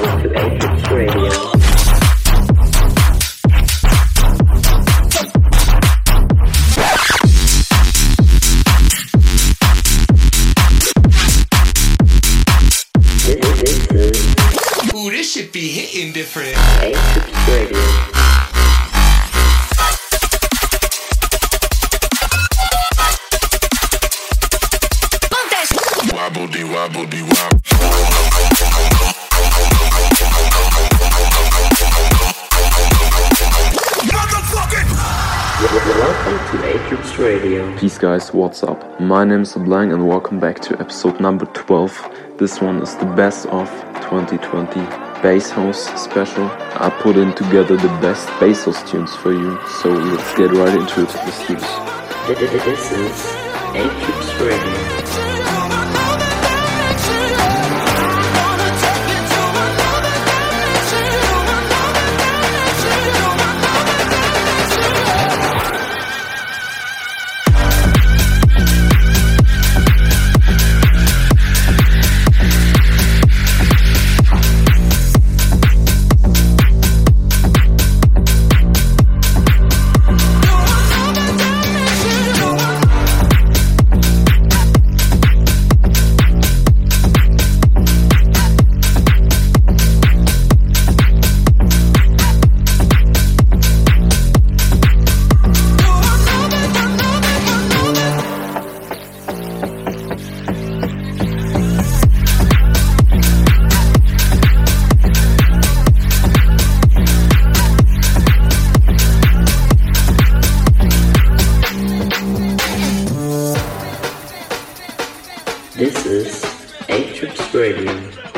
To Apex Radio. Guys, what's up? My name is Sublime and welcome back to episode number 12. This one is the best of 2020 bass house special. I put in together the best bass house tunes for you, so let's get right into it. Let's this. Is Apex Radio. This is Atrix Radio.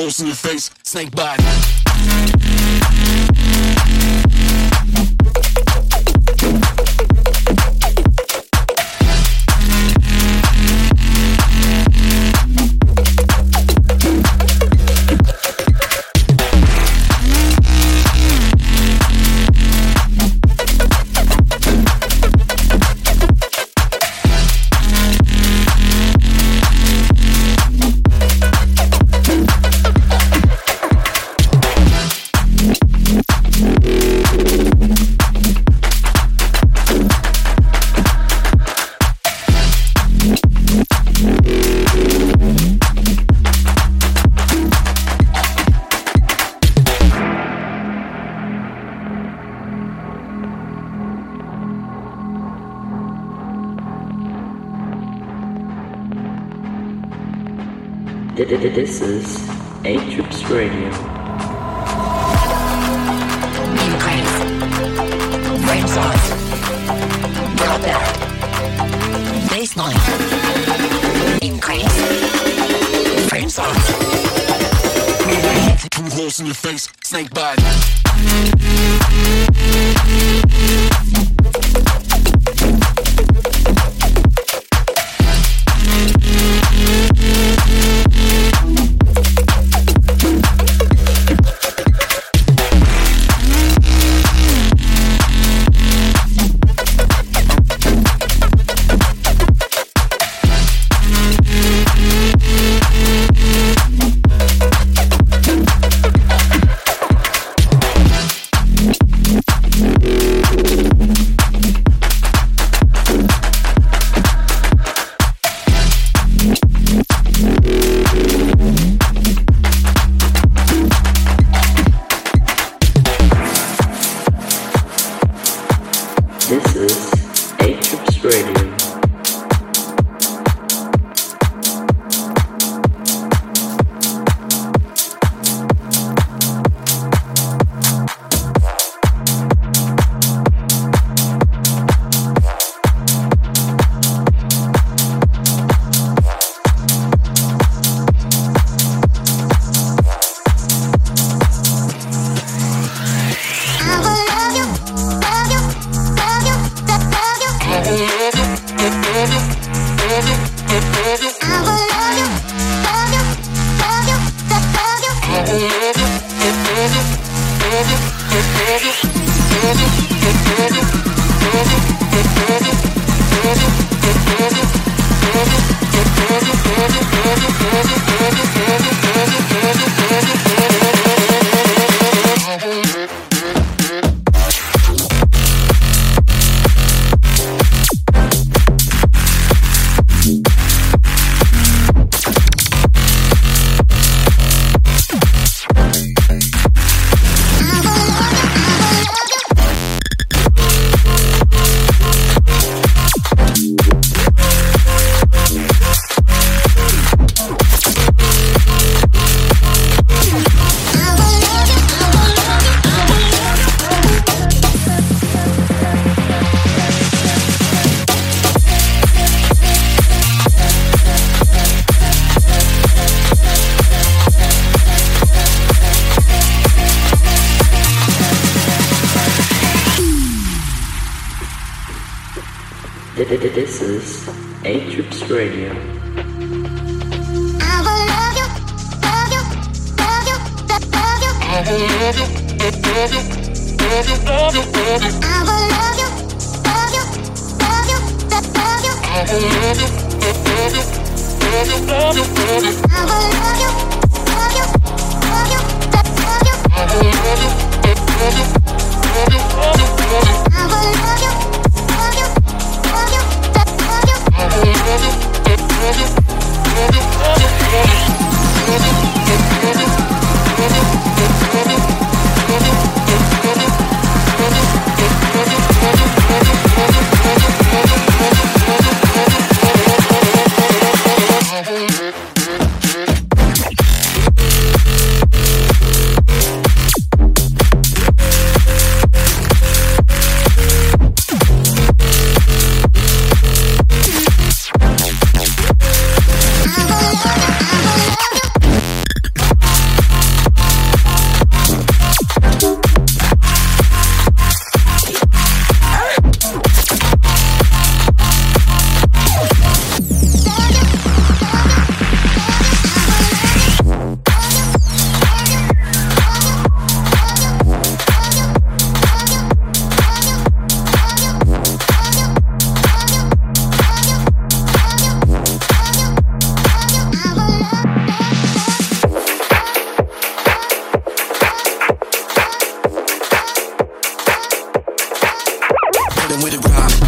Holes in your face, snake bite. This is A Trips Radio. In cranes. Frame size. Drop that. Baseline. In cranes. Frame size. Two holes in your face, snake bite. This is A Trips Radio. I will love you, love you, love you, love you, love you. Love you, love you, love you, love you. Love you, love you, love you, love you, love you. Love you, love you, love you, love you. Love you, love you, love you, love you, love you. Love you. novio, novio. vibing with the grind.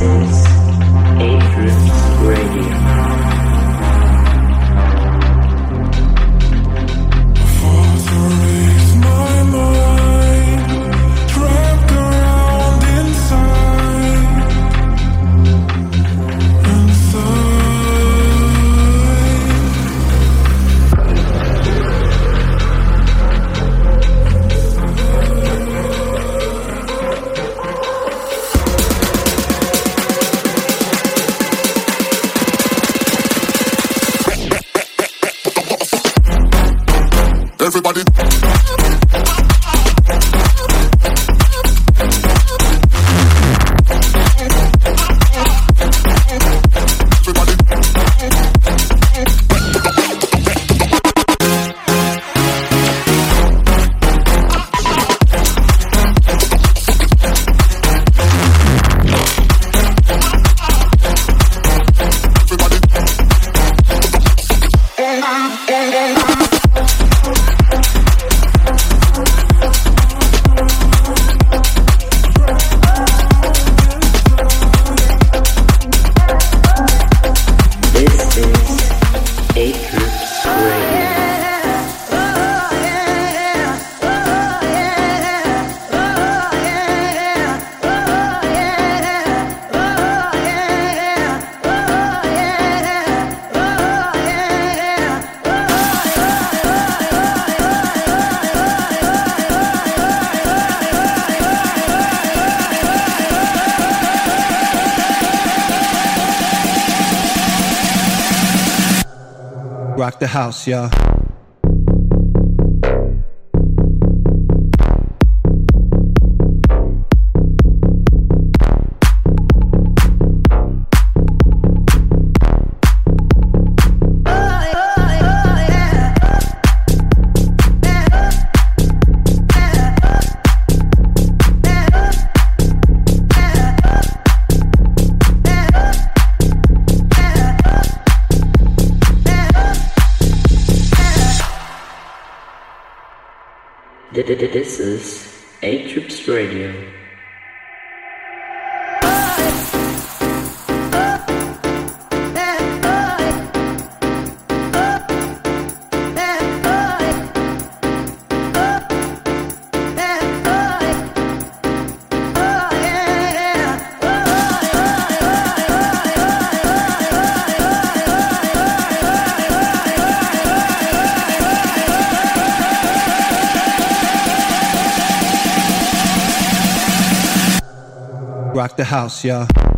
Everybody. Rock the house, y'all. This is A Troops Radio. Rock the house, y'all.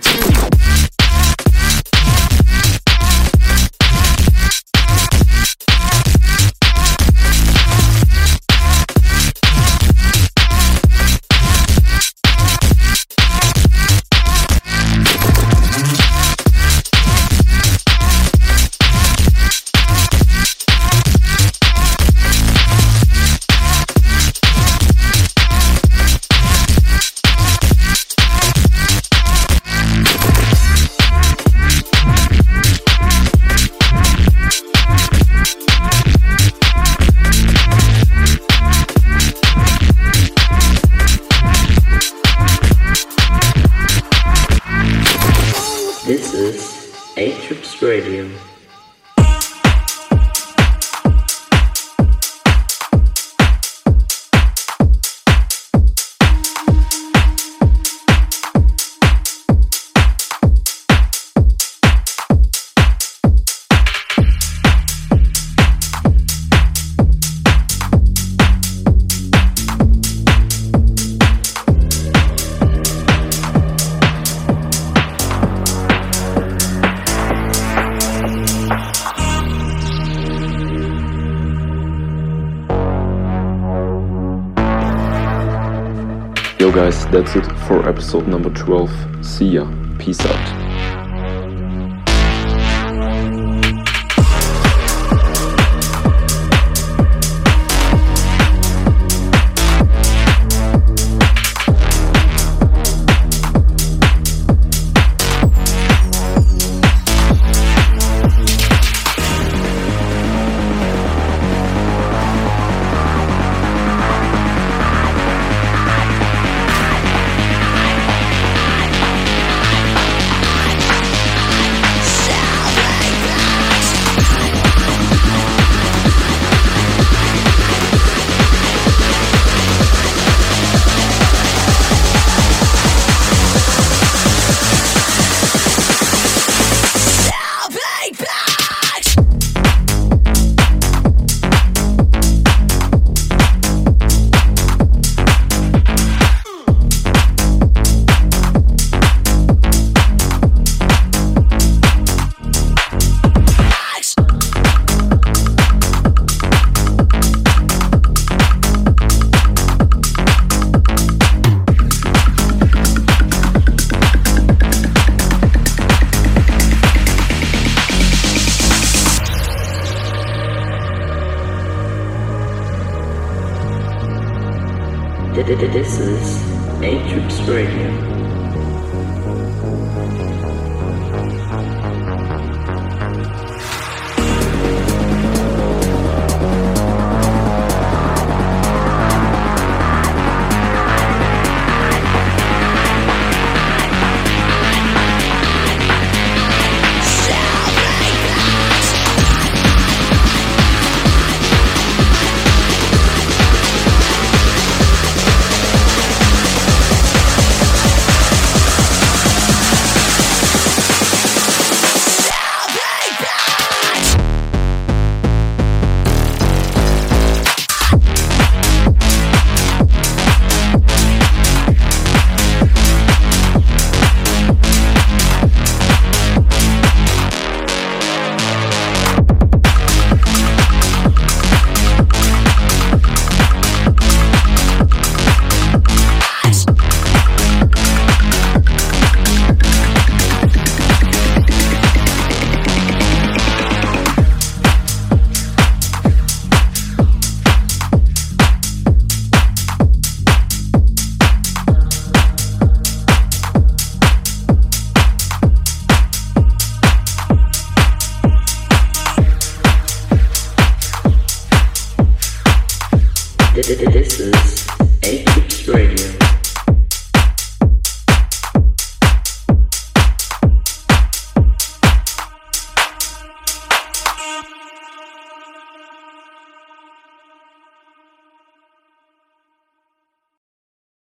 19 that's it for episode number 12. See ya. Peace out. This is Troops Radio.